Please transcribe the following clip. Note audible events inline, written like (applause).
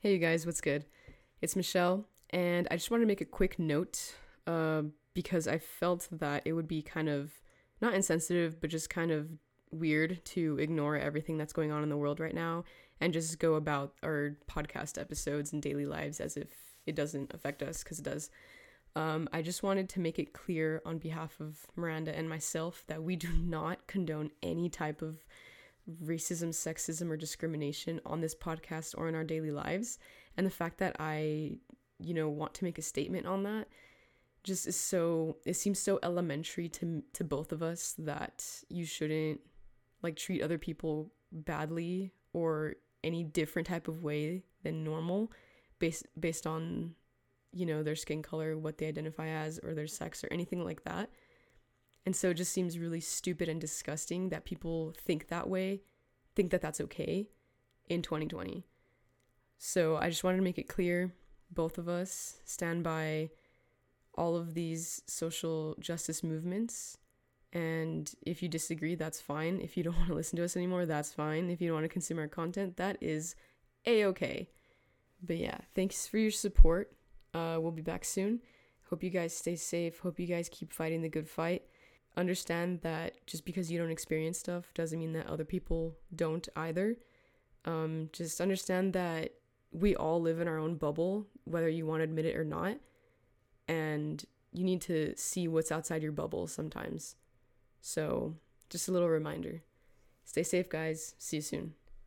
Hey, you guys, what's good? It's Michelle, and I just wanted to make a quick note uh, because I felt that it would be kind of not insensitive, but just kind of weird to ignore everything that's going on in the world right now and just go about our podcast episodes and daily lives as if it doesn't affect us because it does. Um, I just wanted to make it clear on behalf of Miranda and myself that we do (laughs) not condone any type of racism, sexism, or discrimination on this podcast or in our daily lives. And the fact that I, you know, want to make a statement on that just is so it seems so elementary to to both of us that you shouldn't like treat other people badly or any different type of way than normal based based on you know their skin color, what they identify as or their sex or anything like that. And so it just seems really stupid and disgusting that people think that way, think that that's okay in 2020. So I just wanted to make it clear both of us stand by all of these social justice movements. And if you disagree, that's fine. If you don't (laughs) want to listen to us anymore, that's fine. If you don't want to consume our content, that is a okay. But yeah, thanks for your support. Uh, we'll be back soon. Hope you guys stay safe. Hope you guys keep fighting the good fight understand that just because you don't experience stuff doesn't mean that other people don't either. Um, just understand that we all live in our own bubble, whether you want to admit it or not. And you need to see what's outside your bubble sometimes. So, just a little reminder. Stay safe, guys. See you soon.